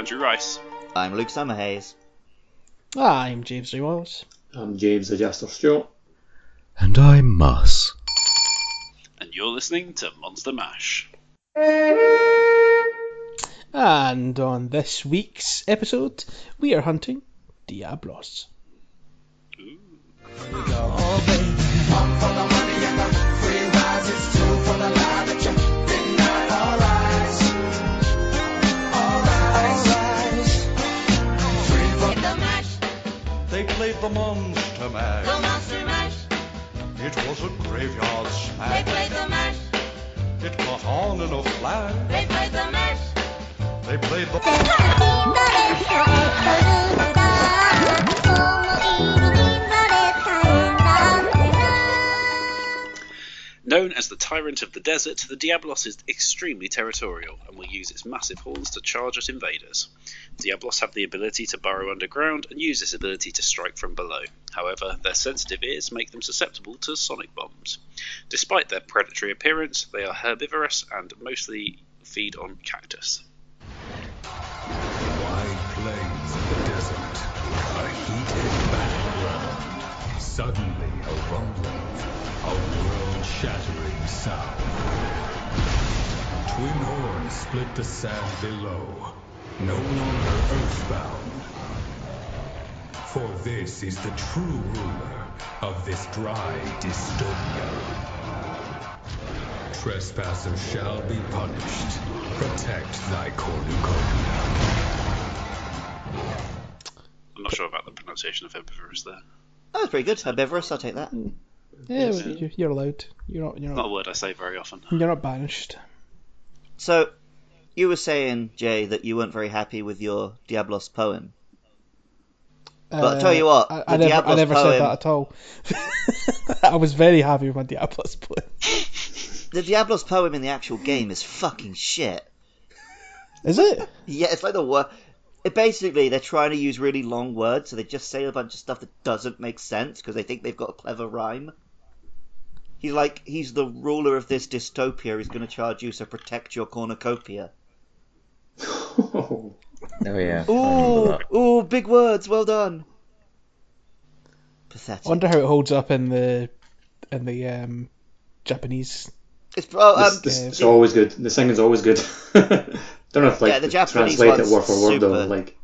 I'm Andrew Rice. I'm Luke Summerhays. I'm James Ramos. I'm James the Jester Stewart. And I'm Mus. And you're listening to Monster Mash. And on this week's episode, we are hunting Diablos. They played the Monster Mash. The Monster Mash. It was a graveyard smash. They played the mash. It caught on in a flash. They played the mash. They played the. Known as the Tyrant of the Desert, the Diablos is extremely territorial and will use its massive horns to charge at invaders. Diablos have the ability to burrow underground and use this ability to strike from below. However, their sensitive ears make them susceptible to sonic bombs. Despite their predatory appearance, they are herbivorous and mostly feed on cactus. Wide plains of the desert, a heated battleground. Suddenly world-shattering. Twin horns split the sand below, no longer earthbound. For this is the true ruler of this dry dystopia. Trespassers shall be punished. Protect thy cornucopia. I'm not sure about the pronunciation of herbivorous there. That was pretty good. Herbivorous, I'll take that. Yeah, well, you- you're allowed. You're not. You're Not a word I say very often. You're not banished. So, you were saying, Jay, that you weren't very happy with your Diablos poem. But I'll tell you what, Uh, I, I the never, I Diablos never poem- said that at all. I was very happy with my Diablos play. The Diablos poem in the actual game is fucking shit. Is it? Yeah, it's like the word. It basically they're trying to use really long words, so they just say a bunch of stuff that doesn't make sense because they think they've got a clever rhyme. He's like he's the ruler of this dystopia. He's going to charge you, so protect your cornucopia. Oh, Oh yeah. Ooh, ooh, big words. Well done. Pathetic. I wonder how it holds up in the in the um, Japanese. It's oh, this, um, this, it's always good. The singing's always good. Don't know if like Yeah, the Japanese translate it word for word though, like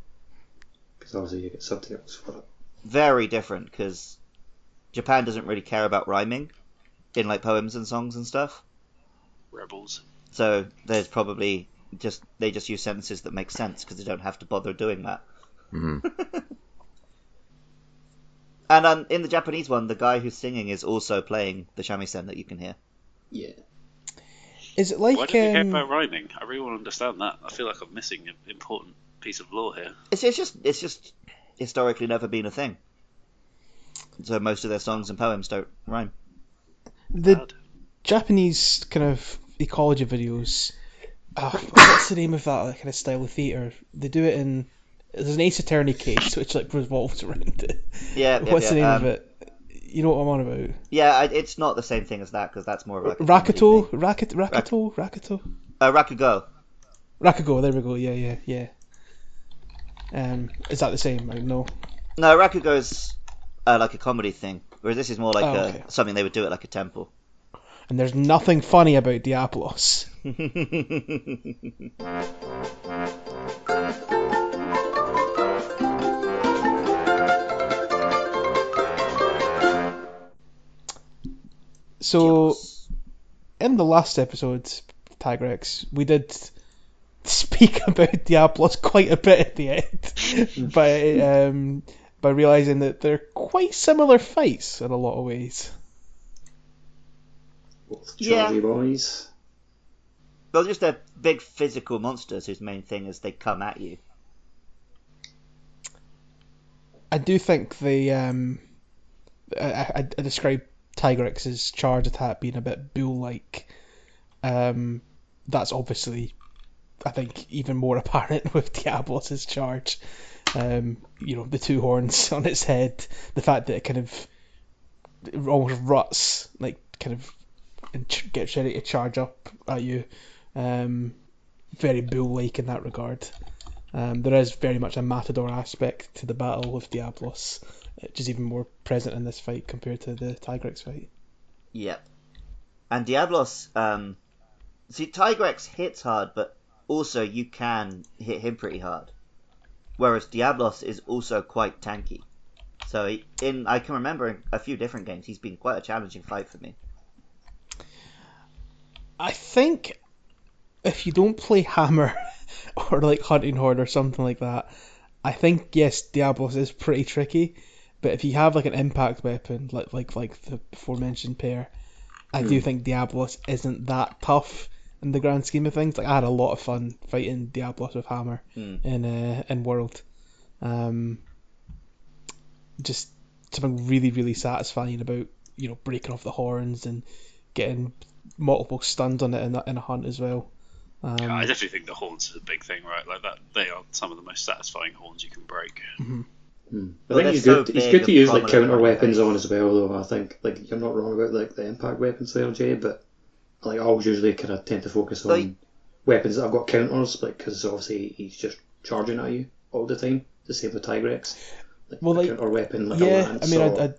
because obviously you get subtitles for it. very different because Japan doesn't really care about rhyming in like poems and songs and stuff. Rebels. So there's probably just they just use sentences that make sense because they don't have to bother doing that. Mhm. And um, in the Japanese one, the guy who's singing is also playing the shamisen that you can hear. Yeah. Is it like Why do they care um, about rhyming? I really want to understand that. I feel like I'm missing an important piece of lore here. It's, it's just it's just historically never been a thing. So most of their songs and poems don't rhyme. The Bad. Japanese kind of ecology videos? ah, what's the name of that kind of style of theatre? They do it in. There's an Ace Attorney case which like revolves around it. Yeah, yeah, What's the name um, of it? You know what I'm on about? Yeah, I, it's not the same thing as that because that's more of like Rakuto. Racket, Rakuto, Rakuto, Uh, Rakugo. Rakugo. There we go. Yeah, yeah, yeah. Um, is that the same? I no. No, Rakugo's uh, like a comedy thing, whereas this is more like Oh, a, okay. something they would do at like a temple. And there's nothing funny about Diablos. So Yes. in the last episode, Tigrex, we did speak about Diablos quite a bit at the end but um, by realizing that they're quite similar fights in a lot of ways. Both Yeah. Charlie boys. Well, just they're big physical monsters whose main thing is they come at you. I do think the um, I, I, I describe Tigrex's charge attack being a bit bull-like. Um, that's obviously, I think, even more apparent with Diabolos's charge. Um, you know, the two horns on its head, the fact that it kind of it almost ruts, like kind of and gets ready to charge up at you. Um, very bull-like in that regard. Um, there is very much a matador aspect to the battle with Diablos, which is even more present in this fight compared to the Tigrex fight. Yep. And Diablos, um, see, Tigrex hits hard, but also you can hit him pretty hard. Whereas Diablos is also quite tanky. So in I can remember in a few different games, he's been quite a challenging fight for me. I think if you don't play Hammer or like Hunting Horn or something like that, I think yes, Diablos is pretty tricky. But if you have like an impact weapon, like like like the aforementioned pair, I do hmm. think Diablos isn't that tough in the grand scheme of things. Like I had a lot of fun fighting Diablos with Hammer Hmm. in uh, in World. Um, just something really really satisfying about you know breaking off the horns and getting multiple stuns on it in a, in a hunt as well. Um, I definitely think the horns is a big thing, right? Like that, they are some of the most satisfying horns you can break. Hmm. I Well, think they're so good. He's good to use like counter weapons on as well, though. I think like you're not wrong about like the impact weapons there, Jay. But like I always usually kind of tend to focus on Like- weapons that have got counters, like because obviously he's just charging at you all the time. The same with Tigrex. Like Well, like- counter weapon, like a lance I mean, or I, I,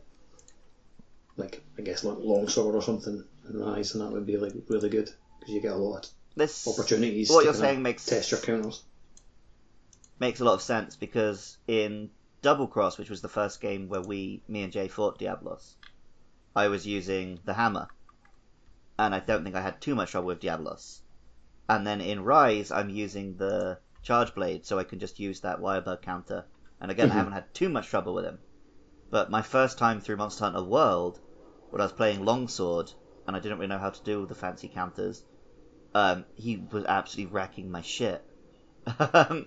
like I guess like long sword or something in Rise, and that would be like really good because you get a lot This of opportunities. what to you're saying makes test your counters. makes a lot of sense because in Double Cross, which was the first game where we, me and Jay fought Diablos, I was using the hammer, and I don't think I had too much trouble with Diablos. And then in Rise, I'm using the charge blade, so I can just use that wirebug counter. And again, Mhm. I haven't had too much trouble with him. But my first time through Monster Hunter World, when I was playing Longsword, and I didn't really know how to do the fancy counters, um, he was absolutely wrecking my shit. I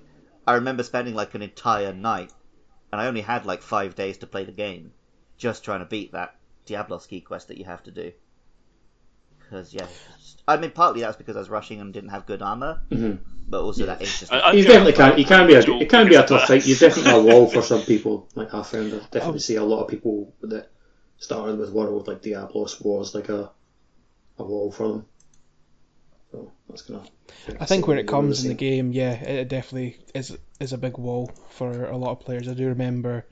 remember spending like an entire night, and I only had like five days to play the game, just trying to beat that Diablos key quest that you have to do. Because yeah, just- I mean, partly that's because I was rushing and didn't have good armor, Mhm. but also that is just. I- I definitely like can. He can be a. Joel It can be a tough fight. You're definitely a wall for some people. Like I found, I Oh. definitely see a lot of people that started with World like Diablos was like a a wall for them. So that's gonna. I think when it comes in the game, yeah, it definitely is is a big wall for a lot of players. I do remember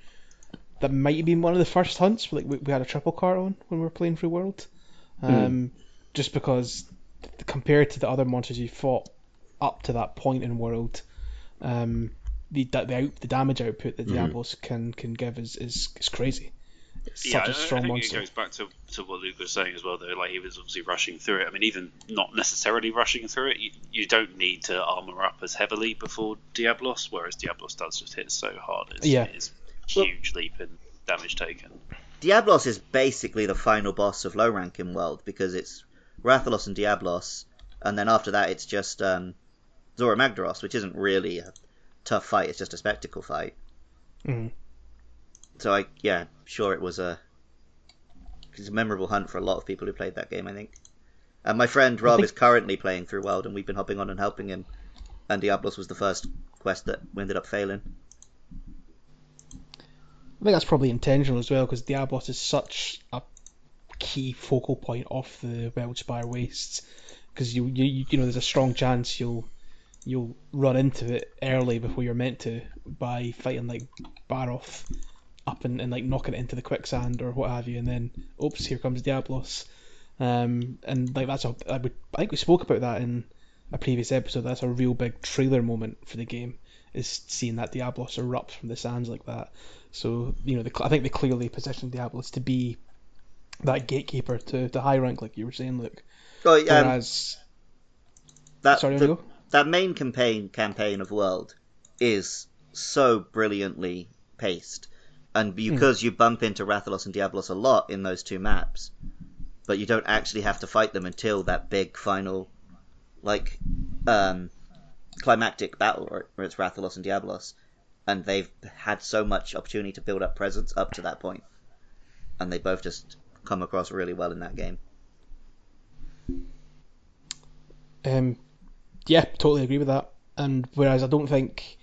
that might have been one of the first hunts. Like we, we had a triple cart on when we were playing through World, um, just because compared to the other monsters you fought up to that point in World, um, the the, the, out, the damage output that Diablos can can give is is, is crazy. It's yeah, such I- a strong I think monster. it goes back to, to what Luke was saying as well. Though, like he was obviously rushing through it. I mean, even not necessarily rushing through it, you, you don't need to armor up as heavily before Diablos, whereas Diablos does just hit so hard. It's, Yeah. it's a huge leap in damage taken. Diablos is basically the final boss of low rank in World because it's Rathalos and Diablos, and then after that it's just um, Zorah Magdaros, which isn't really a tough fight. It's just a spectacle fight. Mhm. So I yeah, sure it was a it's a memorable hunt for a lot of people who played that game. I think. And my friend Rob think- is currently playing through World, and we've been hopping on and helping him. And Diablos was the first quest that we ended up failing. I think that's probably intentional as well because Diablos is such a key focal point of the Wildspire Wastes because you, you you know there's a strong chance you'll you'll run into it early before you're meant to by fighting like Barroth up and, and like knocking it into the quicksand or what have you and then oops here comes Diablos. Um and like that's a I would I think we spoke about that in a previous episode that's a real big trailer moment for the game is seeing that Diablos erupt from the sands like that. So you know, the, I think they clearly positioned Diablos to be that gatekeeper to, to high rank, like you were saying, Luke. Oh, um, Whereas, that, sorry, the- that main campaign campaign of World is so brilliantly paced, and because you bump into Rathalos and Diablos a lot in those two maps, but you don't actually have to fight them until that big final, like, um, climactic battle where where it's Rathalos and Diablos, and they've had so much opportunity to build up presence up to that point, and they both just come across really well in that game. Um, yeah, totally agree with that. And whereas I don't think,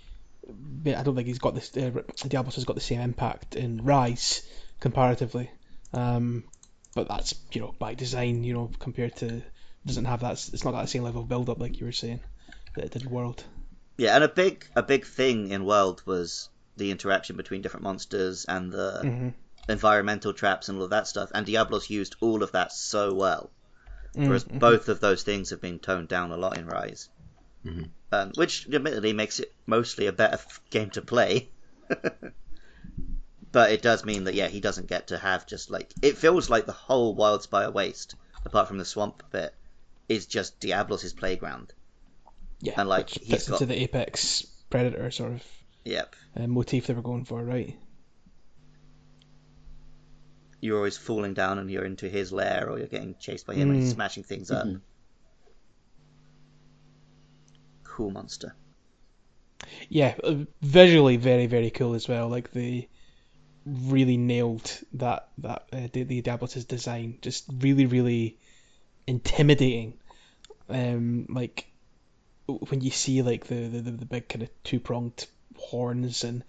I don't think he's got this. Uh, Diablos has got the same impact in Rise comparatively. Um, but that's you know by design. You know compared to doesn't have that. It's not got the same level of build up like you were saying that it did World. Yeah, and a big a big thing in World was the interaction between different monsters and the hmm environmental traps and all of that stuff. And Diablos used all of that so well. Whereas Mhm. both of those things have been toned down a lot in Rise, Mhm. um, which admittedly makes it mostly a better f- game to play. but it does mean that yeah, he doesn't get to have just like it feels like the whole Wildspire waste, apart from the swamp bit, is just Diablos' playground. Yeah, And, like, which he's fits got- into the apex predator sort of Yep, uh, motif they were going for, right? You're always falling down and you're into his lair, or you're getting chased by him and he's Mm. smashing things up. Mhm. Cool monster. Yeah, uh, visually very very cool as well. Like they really nailed that that uh, the, the Diablos' design. Just really really intimidating. Um, like when you see like the the, the, big kind of two pronged horns and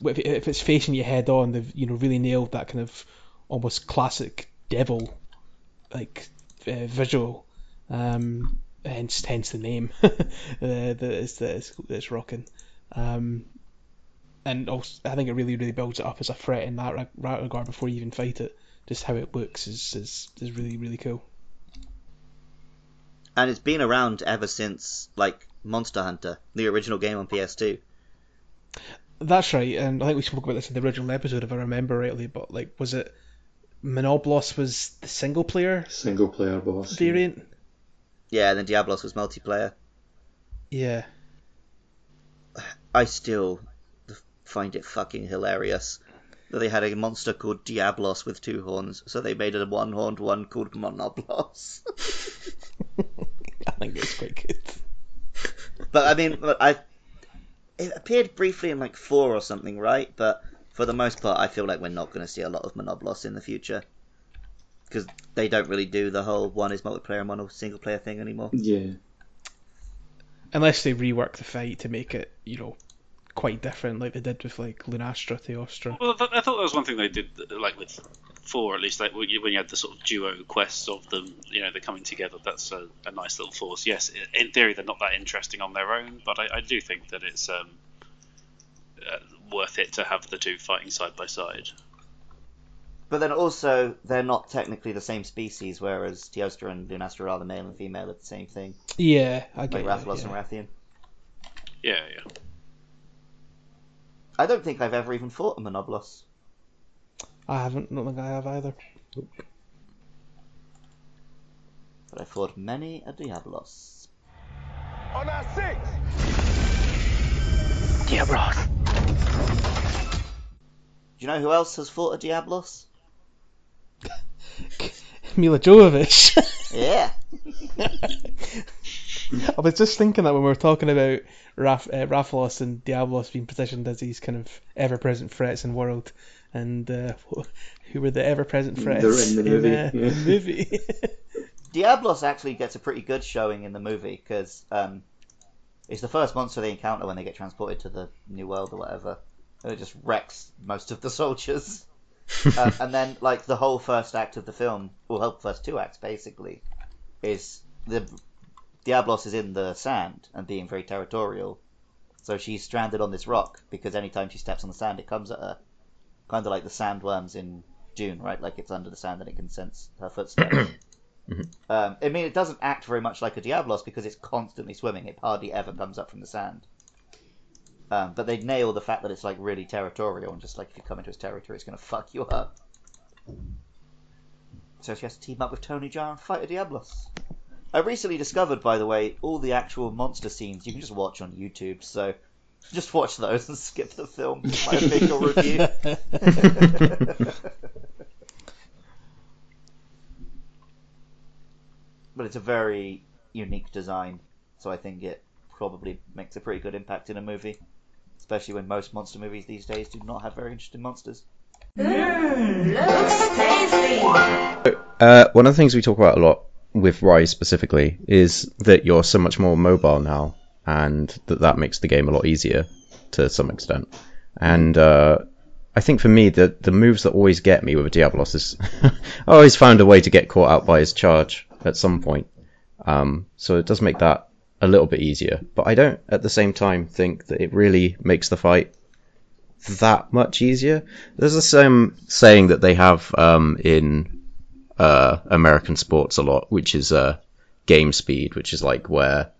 if, if it's facing you head on, they've you know really nailed that kind of almost classic devil like uh, visual. Um, hence hence the name uh, that is that is that's rocking. Um, and also, I think it really really builds it up as a threat in that, that regard before you even fight it. Just how it looks is is, is really really cool. And it's been around ever since like Monster Hunter, the original game on PS2. That's right, and I think we spoke about this in the original episode if I remember rightly. But like, was it Monoblos was the single player Single player boss. variant? Yeah, and then Diablos was multiplayer. Yeah. I still find it fucking hilarious that they had a monster called Diablos with two horns, so they made a one-horned one called Monoblos. I think it's quite good. but I mean, I it appeared briefly in like four or something, right? But for the most part, I feel like we're not going to see a lot of Monoblos in the future because they don't really do the whole one is multiplayer and one is single player thing anymore. Yeah. Unless they rework the fight to make it, you know, quite different, like they did with like Lunastra, Teostra. Well, I thought that was one thing they did, like with four at least, like when you, when you had the sort of duo quests of them, you know, they're coming together. That's a, a nice little force. Yes, in theory they're not that interesting on their own, but I, I do think that it's um, worth it to have the two fighting side by side. But then also, they're not technically the same species, whereas Teostra and Lunastra are the male and female of the same thing, Yeah, I like get Rathalos you, and. Rathian. Yeah, yeah. I don't think I've ever even fought a Monoblos. I haven't, not think I have either. But I fought many a Diablos. On our six. Do you know who else has fought a Diablos? Milla Jovovich. Yeah. I was just thinking that when we were talking about Raf, uh, Rathalos and Diablos being positioned as these kind of ever-present threats in the world, and uh, who were the ever-present threats They're in the movie, uh, yeah. the movie. Diablos actually gets a pretty good showing in the movie because um, it's the first monster they encounter when they get transported to the New World or whatever. And it just wrecks most of the soldiers. um, and then, like, the whole first act of the film, well, the first two acts basically, is the Diablos is in the sand and being very territorial. So she's stranded on this rock because anytime she steps on the sand, it comes at her. Kind of like the sandworms in Dune, right? Like it's under the sand and it can sense her footsteps. Um, I mean, it doesn't act very much like a Diablos because it's constantly swimming. It hardly ever comes up from the sand. Um, but they nail the fact that it's like really territorial and just like if you come into its territory, it's going to fuck you up. So she has to team up with Tony Jaa and fight a Diablos. I recently discovered, by the way, all the actual monster scenes you can just watch on YouTube. So just watch those and skip the film. My official review. but it's a very unique design, so I think it probably makes a pretty good impact in a movie, especially when most monster movies these days do not have very interesting monsters. Tasty. Uh, one of the things we talk about a lot with Rise specifically is that you're so much more mobile now, and that that makes the game a lot easier to some extent. And uh, I think for me, the the moves that always get me with Diablos is I always found a way to get caught out by his charge at some point. Um, so it does make that a little bit easier, but I don't at the same time think that it really makes the fight that much easier. There's a same saying that they have um, in uh, American sports a lot, which is uh, game speed, which is like where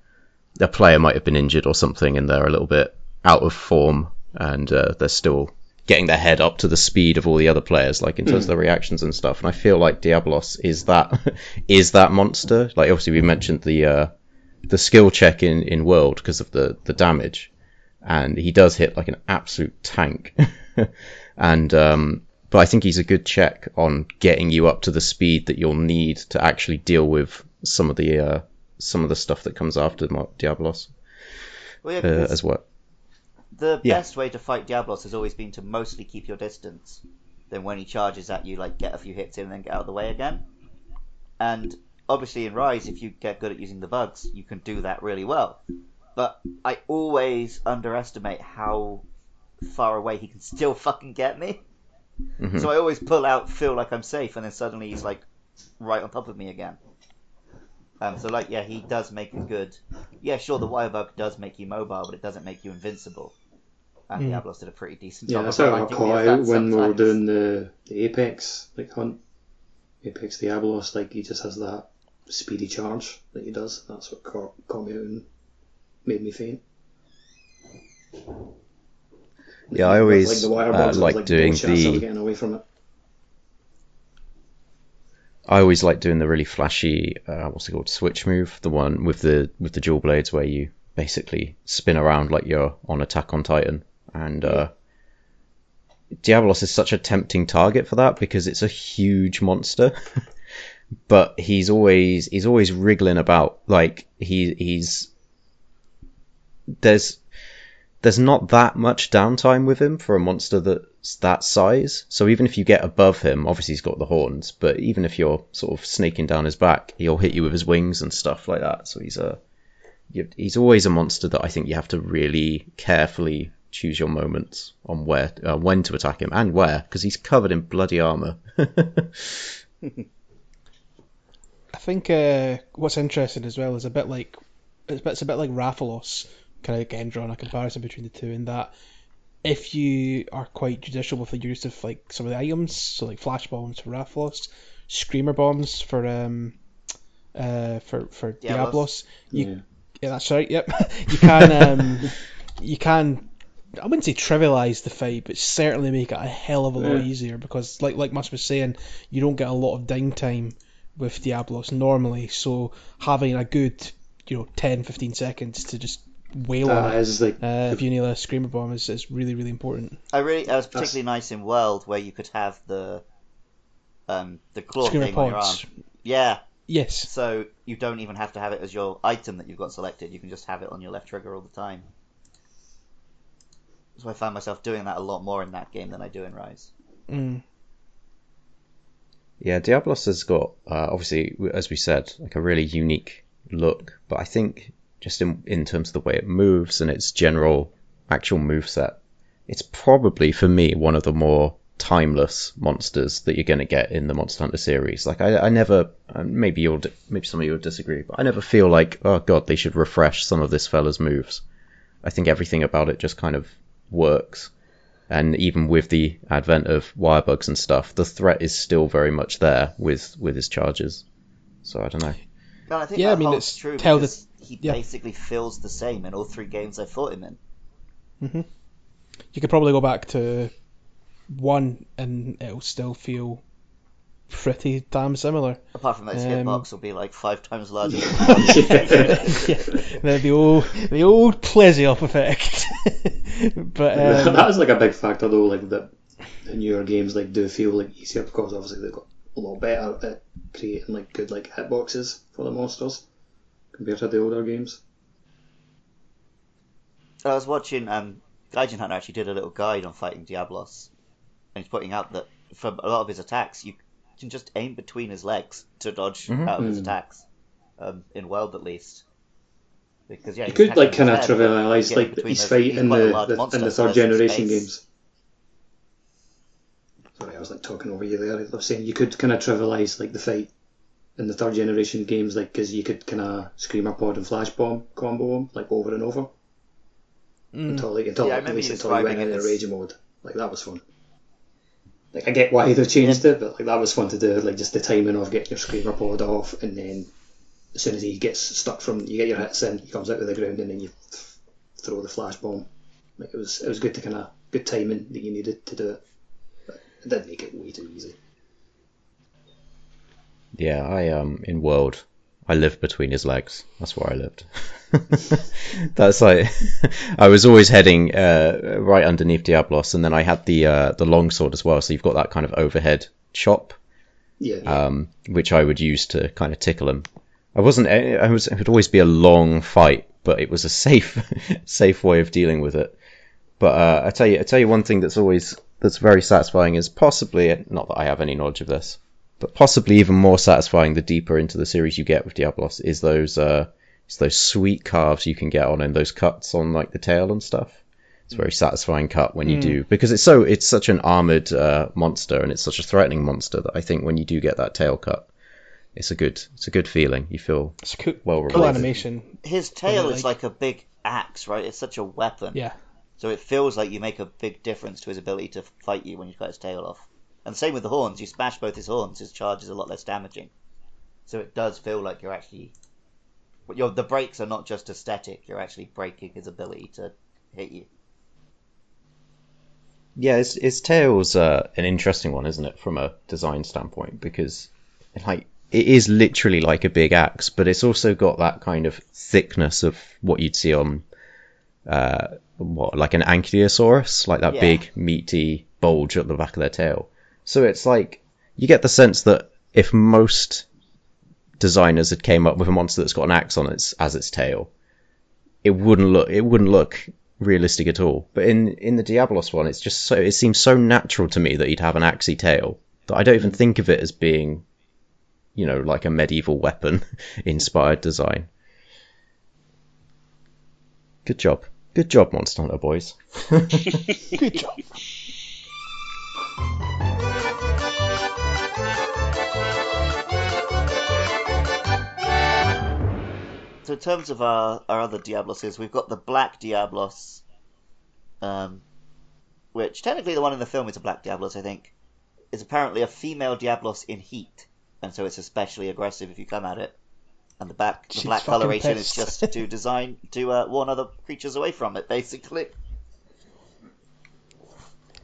a player might have been injured or something and they're a little bit out of form and uh, they're still getting their head up to the speed of all the other players, like in terms of the reactions and stuff. And I feel like Diablos is that is that monster. Like obviously we mentioned the uh, the skill check in in World because of the the damage, and he does hit like an absolute tank. and um, but I think he's a good check on getting you up to the speed that you'll need to actually deal with some of the uh, some of the stuff that comes after Diablos Well, yeah, uh, as well. The yeah. best way to fight Diablos has always been to mostly keep your distance. Then when he charges at you, like get a few hits in and then get out of the way again. And obviously in Rise, if you get good at using the bugs, you can do that really well. But I always underestimate how far away he can still fucking get me. Mhm. So I always pull out, feel like I'm safe, and then suddenly he's like right on top of me again. Um, so like yeah, he does make a good. Yeah, sure, the wire bug does make you mobile, but it doesn't make you invincible. And Mm. Diablos did a pretty decent job. Yeah, that's how I reminding caught me out when we were sometimes. doing the, the Apex like hunt. Apex Diablos, like he just has that speedy charge that he does. That's what caught, caught me out and made me faint. Yeah, I always like the uh, bugs, like like doing bullshit, so I was the away from it. I always like doing the really flashy, uh, what's it called, switch move, the one with the with the dual blades where you basically spin around like you're on Attack on Titan, and uh, Diablos is such a tempting target for that because it's a huge monster, but he's always he's always wriggling about like he he's there's there's not that much downtime with him for a monster that's that size. So even if you get above him, obviously he's got the horns, but even if you're sort of snaking down his back, he'll hit you with his wings and stuff like that. So he's a he's always a monster that I think you have to really carefully choose your moments on where uh, when to attack him and where because he's covered in bloody armor. I think uh, what's interesting as well is a bit like it's, a bit- it's a bit like Rathalos, kind of again drawing a comparison between the two in that if you are quite judicial with the use of like some of the items, so like flash bombs for Rathalos, screamer bombs for um uh for for Diablos. Diablos, you Yeah. yeah, that's right. Yep, you can um, you can. I wouldn't say trivialize the fight, but certainly make it a hell of a lot easier because, like like Mus was saying, you don't get a lot of downtime with Diablos normally. So having a good, you know, 10, 15 seconds to just wail on That it is like uh, if you need a screamer bomb is, is really really important. I really, it was particularly nice in World where you could have the, um, the claw Screamer thing on your arm. Yeah, Yes. so you don't even have to have it as your item that you've got selected. You can just have it on your left trigger all the time. So I found myself doing that a lot more in that game than I do in Rise. Mm. Yeah, Diablos has got uh, obviously, as we said, like a really unique look. But I think just in in terms of the way it moves and its general actual move set, it's probably for me one of the more timeless monsters that you're going to get in the Monster Hunter series. Like I, I never, maybe you'll, maybe some of you will disagree, but I never feel like, oh god, they should refresh some of this fella's moves. I think everything about it just kind of works. And even with the advent of wirebugs and stuff, the threat is still very much there with with his charges. So I don't know. No, I think Yeah, that I mean, holds it's true tell the... he yeah. basically feels the same in all three games I fought him in. You could probably go back to one and it'll still feel pretty damn similar. Apart from that, his Um, hitbox will be like five times larger. Than yeah, the, the old the old Plesioth effect. but um, was like a big factor though. Like that, the newer games like do feel like easier because obviously they've got a lot better at creating like good like hitboxes for the monsters compared to the older games. I was watching um, Gaijin Hunter actually did a little guide on fighting Diablos, and he's pointing out that for a lot of his attacks, you can just aim between his legs to dodge Mhm. out of his Mm. attacks, um, in World at least. Because yeah, You could like kind of his head, but trivialize like between his fight in the, the in the third generation games. Sorry, I was like talking over you there. I was saying you could kind of trivialize like the fight in the third generation games, like because you could kind of screamer pod and flash bomb combo them like over and over until like until Yeah, at least until you went into as- rage mode. Like that was fun. Like I get why they've changed it, but like that was fun to do. Like just the timing of getting your screamer pod off, and then as soon as he gets stuck from, you get your hits in, he comes out of the ground, and then you throw the flash bomb. Like it was, it was good to kind of good timing that you needed to do it. But it did make it way too easy. Yeah, I um in World, I lived between his legs. That's where I lived. That's like I was always heading uh, right underneath Diablos, and then I had the uh, the longsword as well. So you've got that kind of overhead chop, Yeah, um, which I would use to kind of tickle him. I wasn't. I was. It would always be a long fight, but it was a safe, safe way of dealing with it. But uh, I tell you, I tell you one thing that's always that's very satisfying is possibly not that I have any knowledge of this, but possibly even more satisfying the deeper into the series you get with Diablos is those uh, is those sweet carves you can get on and those cuts on like the tail and stuff. It's a very satisfying cut when you do because it's so it's such an armored uh, monster and it's such a threatening monster that I think when you do get that tail cut, it's a good it's a good feeling. You feel It's a cool, well cool animation. His tail is like- like a big axe, right? It's such a weapon. Yeah. So it feels like you make a big difference to his ability to fight you when you cut his tail off. And same with the horns. You smash both his horns, his charge is a lot less damaging. So it does feel like you're actually. but Your, the breaks are not just aesthetic, you're actually breaking his ability to hit you. Yeah, his, his tail's uh, an interesting one, isn't it, from a design standpoint? Because like it is literally like a big axe, but it's also got that kind of thickness of what you'd see on uh, what like an ankylosaurus, like that Yeah. big meaty bulge at the back of their tail. So it's like you get the sense that if most designers had came up with a monster that's got an axe on its as its tail, it wouldn't look it wouldn't look realistic at all. But in in the Diablos one, it's just so it seems so natural to me that he'd have an axey tail that I don't even think of it as being, you know, like a medieval weapon inspired design. Good job, good job, Monster Hunter boys. Good job. So in terms of our, our other Diabloses, we've got the Black Diablos, um, which technically the one in the film is a Black Diablos, I think, is apparently a female Diablos in heat, and so it's especially aggressive if you come at it. And the back, the She's black coloration is just to design to uh, warn other creatures away from it, basically.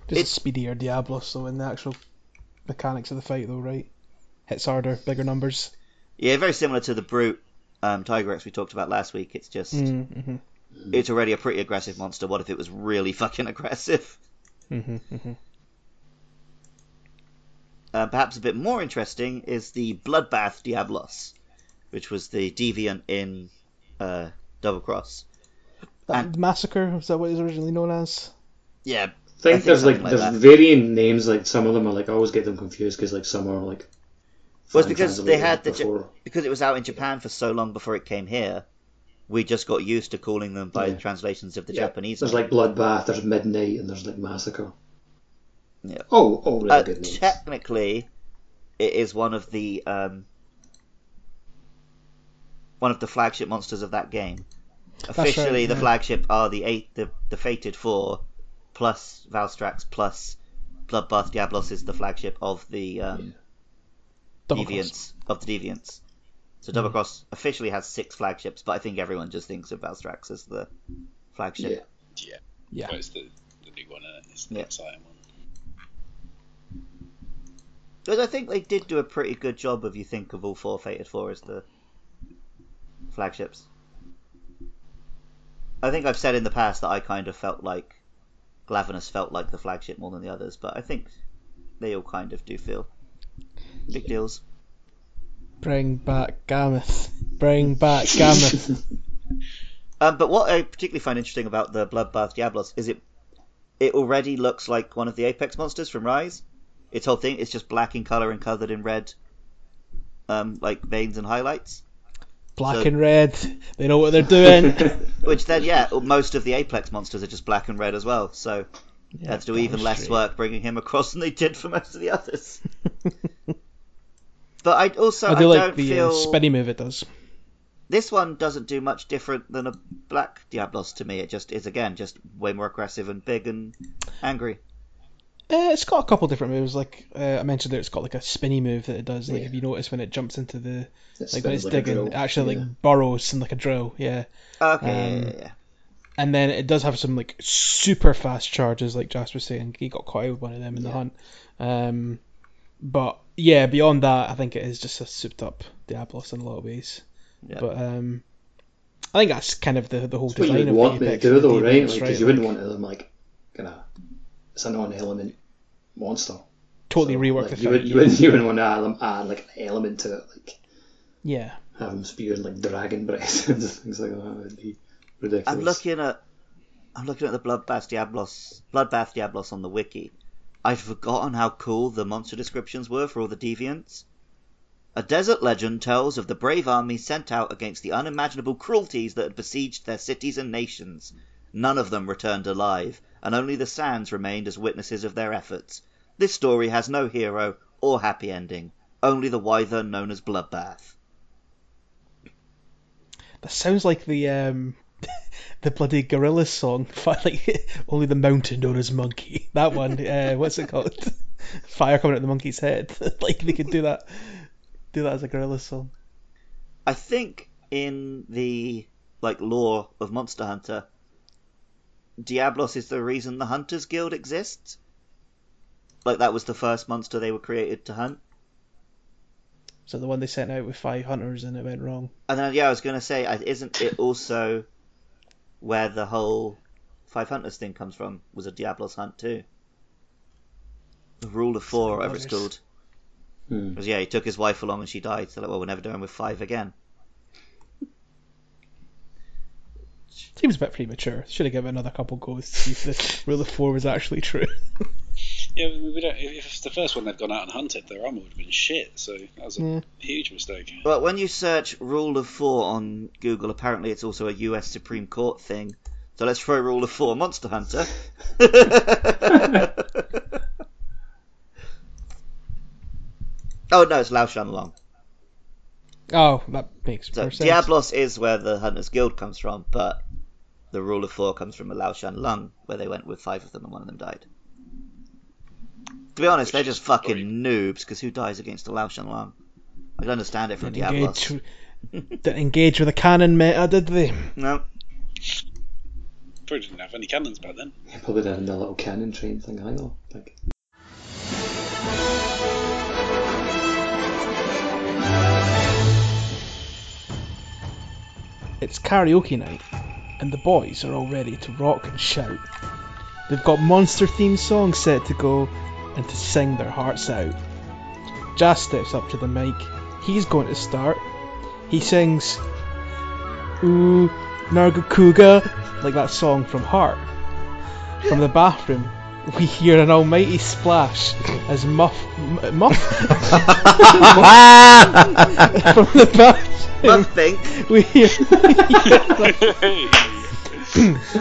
Just It's- a speedier Diablos, though, in the actual mechanics of the fight, though, right? Hits harder, bigger numbers. Yeah, very similar to the Brute um, Tigrex we talked about last week. It's just Mm-hmm. it's already a pretty aggressive monster. What if it was really fucking aggressive? Mm-hmm. Mm-hmm. Uh, perhaps a bit more interesting is the Bloodbath Diablos, which was the deviant in uh, Double Cross. And- Massacre, was that what it was originally known as? Yeah, I think, think there's like, something like there's that. varying names. Like some of them are like I always get them confused because like some are like. well, it's because they had the Ja- because it was out in Japan for so long before it came here. We just got used to calling them by Yeah. translations of the Yeah, Japanese. There's like Bloodbath, there's Midnight, and there's like Massacre. Yeah. Oh, all really Uh, good names. technically, it is one of the um, one of the flagship monsters of that game. Officially, the yeah. flagship are the eight, the, the Fated Four, plus Valstrax, plus Bloodbath Diablos is the flagship of the um, Double Cross. Deviants of the Deviants. So Double Cross officially has six flagships, but I think everyone just thinks of Valstrax as the flagship. Yeah. Yeah. But it's the, the big one, and it's the Yeah. exciting one. Because I think they did do a pretty good job of you think of all four Fated Four as the flagships. I think I've said in the past that I kind of felt like Glavenus felt like the flagship more than the others, but I think they all kind of do feel big deals. Bring back Gammoth. Bring back Gammoth. Um, but what I particularly find interesting about the Bloodbath Diablos is it it already looks like one of the Apex monsters from Rise. Its whole thing is just black in color and covered in red, um, like veins and highlights. Black So- and red. They know what they're doing. Which then, yeah, most of the Apex monsters are just black and red as well. So they had to do even less chemistry. work bringing him across than they did for most of the others. But I also I I, do like don't the feel uh, spinny move it does. this one doesn't do much different than a black Diablos to me. It just is again just way more aggressive and big and angry. Uh, it's got a couple different moves. Like uh, I mentioned, there, it's got like a spinny move that it does. Like Yeah. if you notice when it jumps into the It like when it's like digging, it actually Yeah. like burrows in like a drill. Yeah. Okay, Um, yeah. And then it does have some like super fast charges, like Jasper was saying. He got caught out with one of them in the hunt. Um, but yeah, beyond that, I think it is just a souped up Diablos in a lot of ways. Yeah. But um, I think that's kind of the the whole That's what design you of would want the me to do and though, right? Deviants, Like, right? because you wouldn't want them like kind of it's a non-element monster. totally So, rework like, the you, fight. would, you, wouldn't, you wouldn't want to add, add like an element to it, like Yeah. Um, have them spewing like dragon breath and things like that. It would be ridiculous. I'm looking at I'm looking at the Bloodbath Diablos Bloodbath Diablos on the wiki. I'd forgotten how cool the monster descriptions were for all the deviants. A desert legend tells of the brave army sent out against the unimaginable cruelties that had besieged their cities and nations. None of them returned alive, and only the sands remained as witnesses of their efforts. This story has no hero or happy ending, only the wyvern known as Bloodbath. That sounds like the um the bloody gorilla song, like only the mountain known as monkey. That one, uh, what's it called? Fire coming out of the monkey's head. like they could do that, do that as a gorilla song. I think in the like lore of Monster Hunter, Diablos is the reason the Hunters Guild exists. Like that was the first monster they were created to hunt. So the one they sent out with five hunters and it went wrong. And then yeah, I was gonna say, isn't it also where the whole Five Hunters thing comes from? Was a Diablos hunt too? The rule of four, whatever it's Brothers. called. Hmm. Because yeah, he took his wife along and she died. So like, well, we're never doing with five again. Seems a bit premature. Should have given another couple goes to see if the rule of four was actually true. Yeah, we we don't, if it's the first one they've gone out and hunted, their armor would have been shit. So that was a Yeah. huge mistake. But when you search Rule of Four on Google, apparently it's also a US Supreme Court thing. So let's throw Rule of Four Monster Hunter. oh no, it's Lao Shan Lung. oh, that makes So more sense. Diablos is where the Hunters Guild comes from, but the Rule of Four comes from a Lao Shan Lung, where they went with five of them and one of them died. To be honest, they're just fucking noobs, because who dies against a Lao Shan Lung? I can understand it from Didn't Diablos. engage, didn't engage with the cannon meta, did they? No. Probably didn't have any cannons back then. Probably didn't have a little cannon train thing either. Like, It's karaoke night, and the boys are all ready to rock and shout. They've got monster themed songs set to go and to sing their hearts out. Jazz steps up to the mic. He's going to start. He sings, Ooh, Nargacuga, like that song from Heart. From the bathroom, we hear an almighty splash as Muff. M- Muff? from the bathroom. Nothing. We hear,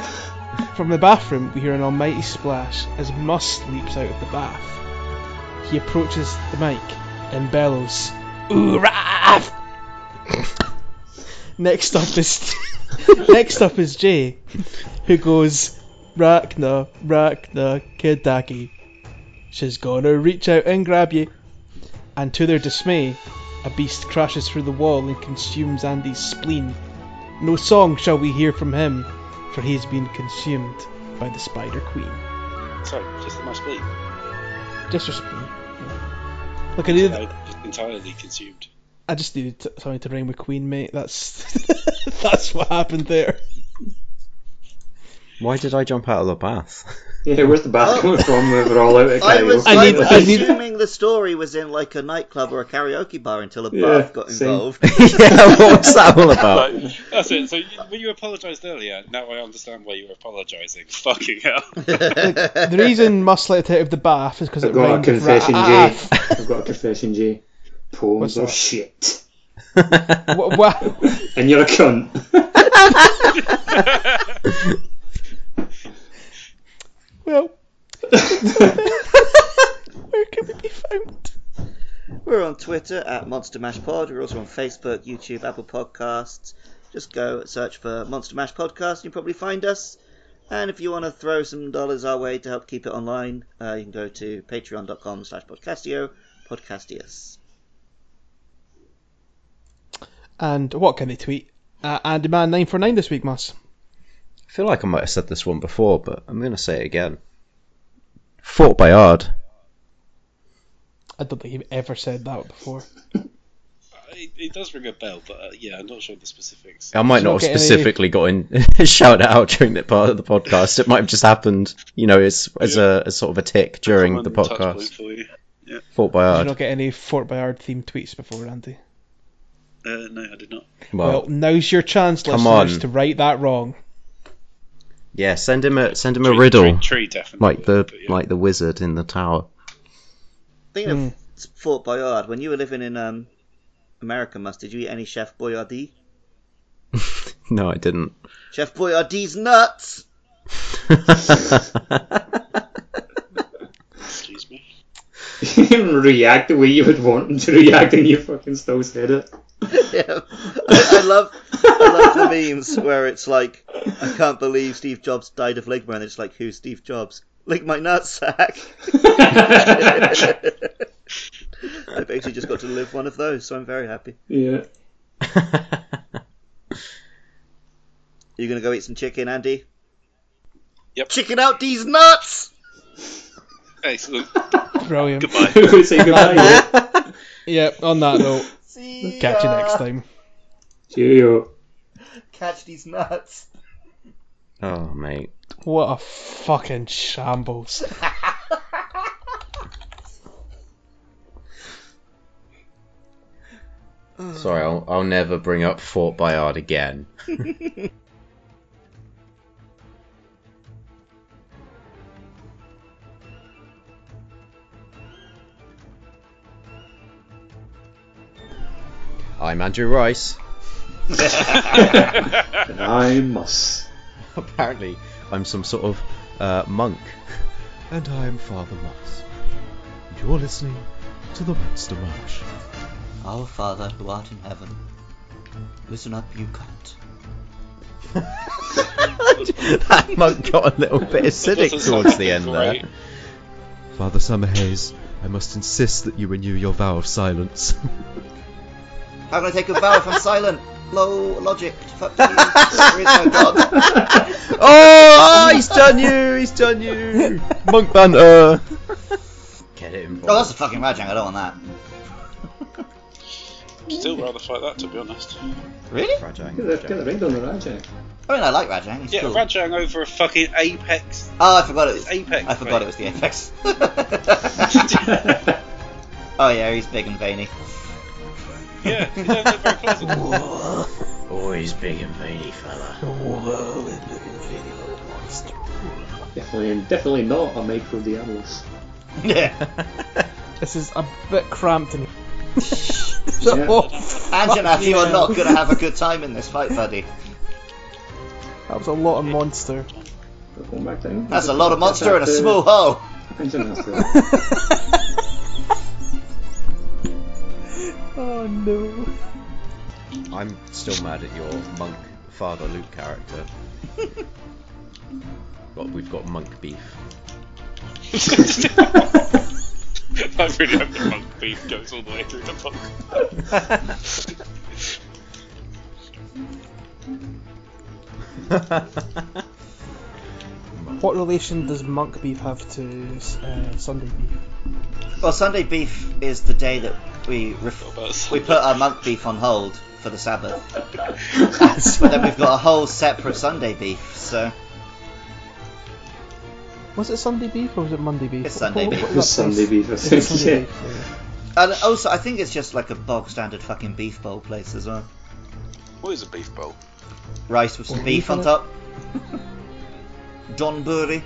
from the bathroom, we hear an almighty splash as Muss leaps out of the bath. He approaches the mic and bellows, "Ooh, Raph!" next up is next up is Jay, who goes, "Rakna, Rakna, Kadaki." She's gonna reach out and grab you. And to their dismay, a beast crashes through the wall and consumes Andy's spleen. No song shall we hear from him, for he has been consumed by the Spider Queen. Sorry, just my spleen. Just her spleen. Look, I needed, I entirely consumed. I just needed t- something to rhyme with Queen, mate. That's that's what happened there. Why did I jump out of the bath? yeah, where's the bath coming from? We We're all out at I was, karaoke. I I need- was I need- assuming the story was in like a nightclub or a karaoke bar until a Yeah, bath got same. involved. yeah, what's that all about? Right, that's it. So you, when you apologised earlier, now I understand why you were apologising. Fucking hell. The reason Muss let it out of the bath is because it I've got a confession, Jay. Raff. I've got a confession, Jay. Poems What's are that? shit. Wha- wha- And you're a cunt. Well, where can we be found? We're on Twitter at Monster Mash Pod. We're also on Facebook, YouTube, Apple Podcasts. Just go search for Monster Mash Podcast and you'll probably find us. And if you want to throw some dollars our way to help keep it online, uh, you can go to patreon.com slash podcastio, podcastius. And what can they tweet? Uh, AndyMan949 this week, Moss. I feel like I might have said this one before, but I'm going to say it again. Fort Boyard. I don't think you've ever said that before. It, it does ring a bell, but uh, yeah, I'm not sure of the specifics. I might Did not have not get any- specifically got in shout out during that part of the podcast. It might have just happened, you know, as as a as sort of a tick during the Common touch point podcast. For you. Fort Did you not get any Fort Boyard themed tweets before, Andy? Uh, no, I did not. Well, Well, now's your chance, Come listeners, on. to right that wrong. Yeah, send him a send him a riddle, Tree, tree definitely. like the but yeah. like the wizard in the tower. Thinking of Fort Boyard, when you were living in um, America, Moss, did you eat any Chef Boyardee? No, I didn't. Chef Boyardee's nuts! Excuse me. He didn't react the way you would want him to react, and you fucking still said it. Yeah. I, I love I love the memes where it's like, I can't believe Steve Jobs died of ligma, and it's like, who's Steve Jobs? Lick my nutsack. I basically just got to live one of those, so I'm very happy. Yeah. You gonna go eat some chicken, Andy? Yep. Chicken out these nuts! Excellent. Brilliant. Goodbye. Say goodbye. yeah. Yep, on that note, See catch you next time. Cheerio. Catch these nuts. oh mate. What a fucking shambles. Sorry, I'll, I'll never bring up Fort Boyard again. I'm Andrew Rice. And I must. Apparently, I'm some sort of uh, monk. And I'm Father Moss. And you're listening to the Monster Mash. Our Father who art in heaven, listen up, you cunt. that monk got a little bit acidic towards the end great. there. Father Summerhaze, I must insist that you renew your vow of silence. How can I take a vow if I'm silent? Low logic. Fuck you. There is no God. oh, he's done you! He's done you! Monk banter! Get it involved. Oh, that's a fucking Rajang. I don't want that. Still rather fight that, to be honest. Really? Rajang, Get the, get the ring on the Rajang. I mean, I like Rajang. He's Yeah, cool. Rajang over a fucking Apex. Oh, I forgot it was Apex, I forgot mate. it was the Apex. oh yeah, he's big and veiny. Yeah, he don't look very pleasant. Oh, he's big and veiny, fella. Definitely, definitely not a micro Diablos. Yeah. This is a bit cramped in Yeah. Oh, Anjanath, you are not going to have a good time in this fight, buddy. That was a lot of monster. Back. That's a lot of monster in a small hole. Engine after Oh no. I'm still mad at your monk Father Luke character. but we've got monk beef. I really hope the monk beef goes all the way through the book. What relation does monk beef have to uh, Sunday beef? Well, Sunday beef is the day that we ref- we put our monk beef on hold for the Sabbath. but then we've got a whole separate Sunday beef, so Was it Sunday beef or was it Monday beef? It's Sunday beef. what It was was Sunday beef, I think, Sunday yeah. beef? and also I think it's just like a bog standard fucking beef bowl place as well. What is a beef bowl? Rice with some beef beef on top. John Burry.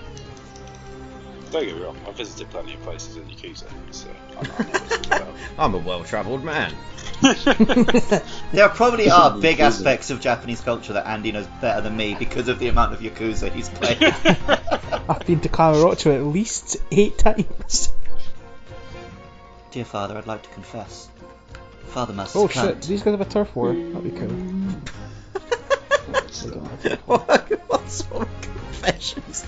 Don't get me wrong, I've visited plenty of places in Yakuza, so I, I know what it's all about. I'm a well-travelled man. There probably are big Yakuza. aspects of Japanese culture that Andy knows better than me because of the amount of Yakuza he's played. I've been to Kamurocho at least eight times. Dear Father, I'd like to confess. Father Moss Oh cunt. shit, these guys have a turf war. That'd be cool. what, what sort of confessions?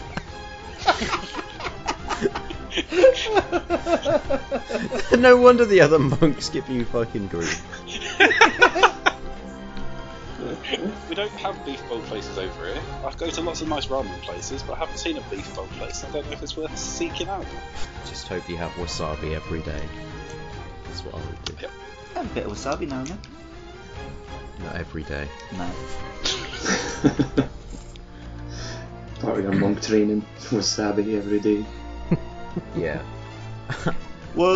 No wonder the other monks give you fucking grief. We don't have beef bowl places over here. I go to lots of nice ramen places, but I haven't seen a beef bowl place. I don't know if it's worth seeking out. Just hope you have wasabi every day. That's what I would do. Yep. Have a bit of wasabi now and then. Not every day. No. Part of your monk training, wasabi every day. Yeah. I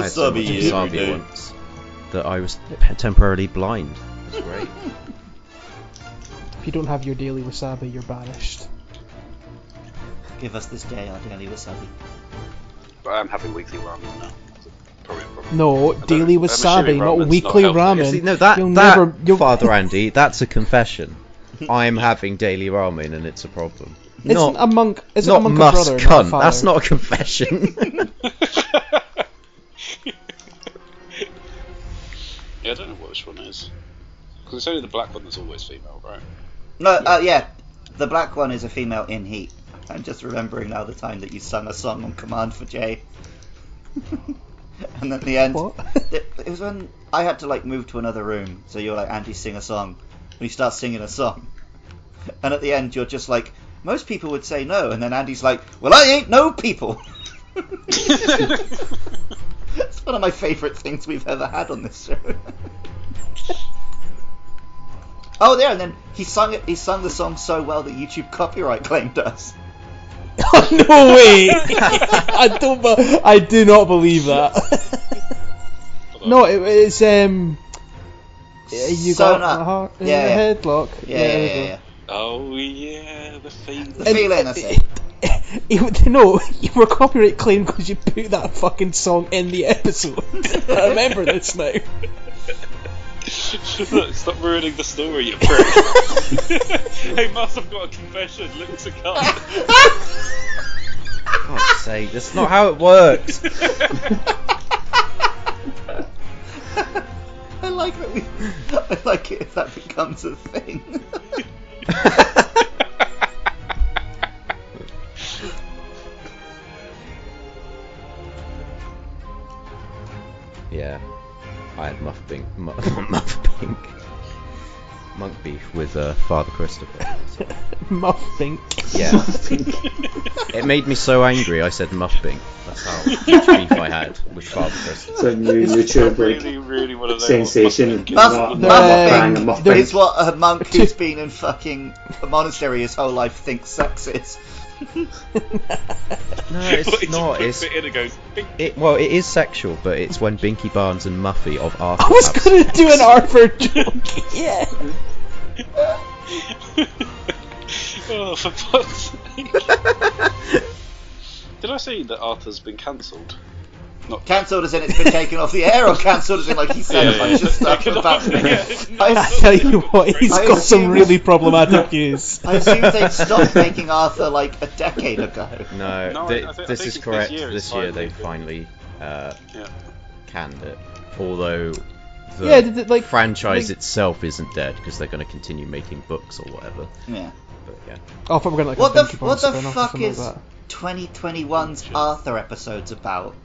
had so much Wasabi wasabi once that I was temporarily blind. It's great. If you don't have your daily wasabi, you're banished. Give us this day our daily wasabi. But I'm having weekly ramen now. That's probably a problem. No, don't- daily wasabi, not weekly not healthy. ramen. See, no, that, You'll that never, you'll, Father Andy, that's a confession. I'm having daily ramen and it's a problem. Isn't a monk? Isn't not a monk a must brother? cunt. Not a that's not a confession. Yeah, I don't know which one is. Because it's only the black one that's always female, right? No, uh, yeah. The black one is a female in Heat. I'm just remembering now the time that you sung a song on command for Jay. and at the end, What? it, it was when I had to like move to another room. So you're like, Andy, sing a song. And you start singing a song. And at the end, you're just like, most people would say no. And then Andy's like, well, I ain't no people. It's one of my favourite things we've ever had on this show. oh, there, and then he sung it. He sung the song so well that YouTube copyright claimed us. no way! I don't. I do not believe that. no, it, it's um. You got Sewn Up. a heart Yeah, yeah. headlock. Yeah, there yeah, yeah. yeah. Oh yeah, the feeling. The feeling, that's it. You, no, you were copyright claim because you put that fucking song in the episode. I remember this now. Look, stop ruining the story, you prick. hey, Moss, I've got a confession. Luke's a cunt. God's sake, that's not how it works. I like that we. I like it if that becomes a thing. Yeah, I had muff pink, mu- muff pink, monk beef with uh, Father Christopher. Muff pink. Yeah, it made me so angry. I said muff pink. That's how much beef I had with Father Christopher. It's a new YouTube like really, really want to know. sensation. What Muff, Muff- muff a muff pink pink. is what a monk who's been in fucking a monastery his whole life thinks sex is. No, it's What, not. just puts It's it in and goes. It. Well, it is sexual, but it's when Binky Barnes and Muffy of Arthur. I was gonna do an Arthur joke. Yeah. Oh, for fuck's sake! Did I say that Arthur's been cancelled? Not Cancelled as in it's been taken off the air, or cancelled as in like he said a bunch of stuff about me. yeah. I tell you what, he's I got some really problematic views. I assume they stopped making Arthur like a decade ago. No, No, thi- I thi- I this is correct. this year This year, they finally uh, Yeah. canned it. Although the Yeah, did it, like- franchise like- itself isn't dead because they're going to continue making books or whatever. Yeah. But yeah, Oh, I thought we were gonna like What the what the fuck something is like 2021's Arthur episodes about?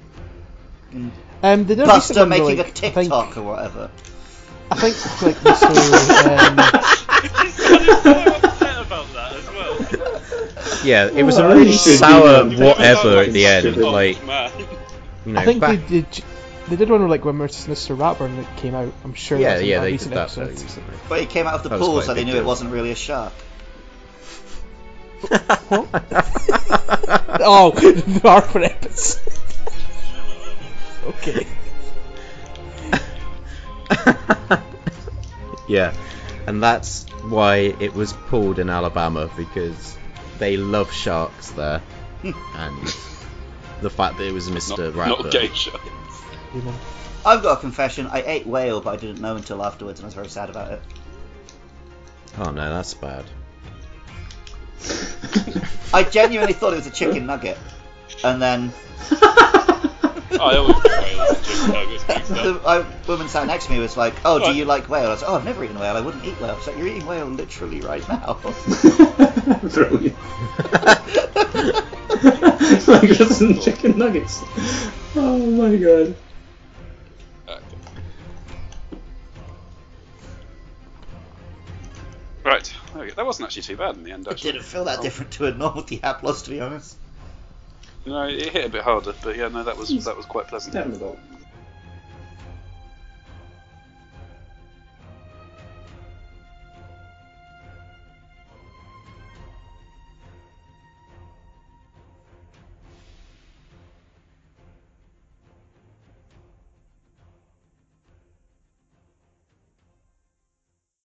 And that. Um, they did a Buster recent one where, making like, a I think, TikTok or whatever. I think like the story. Um, He's so upset about that as well. yeah, it was a really you should be sour whatever at the end. Stupid. Like you know, I think back- they did. They did one where like when Mr. Ratburn like, came out. I'm sure. yeah, that's yeah, a they did recent that fairly episode. recently. But he came out of the That pool, so they big knew it wasn't really a shark. Oh, the Arthur episode. Okay. yeah, and that's why it was pulled in Alabama because they love sharks there, and the fact that it was Not, Mr. not Ratburn. gay show. Human. I've got a confession. I ate whale, but I didn't know until afterwards, and I was very sad about it. Oh no, that's bad. I genuinely thought it was a chicken nugget, and then I always get whales and chicken The up. uh, woman sat next to me was like, "Oh, do What? you like whale?" I was like, "Oh, I've never eaten whale. I wouldn't eat whale." She's like, "You're eating whale literally right now." Brilliant. like this and chicken nuggets. Oh my god. Right, that wasn't actually too bad in the end. It didn't feel that different to a normal Diablos, to be honest. No, it hit a bit harder, but yeah, no, that was that was quite pleasant. Step in the boat.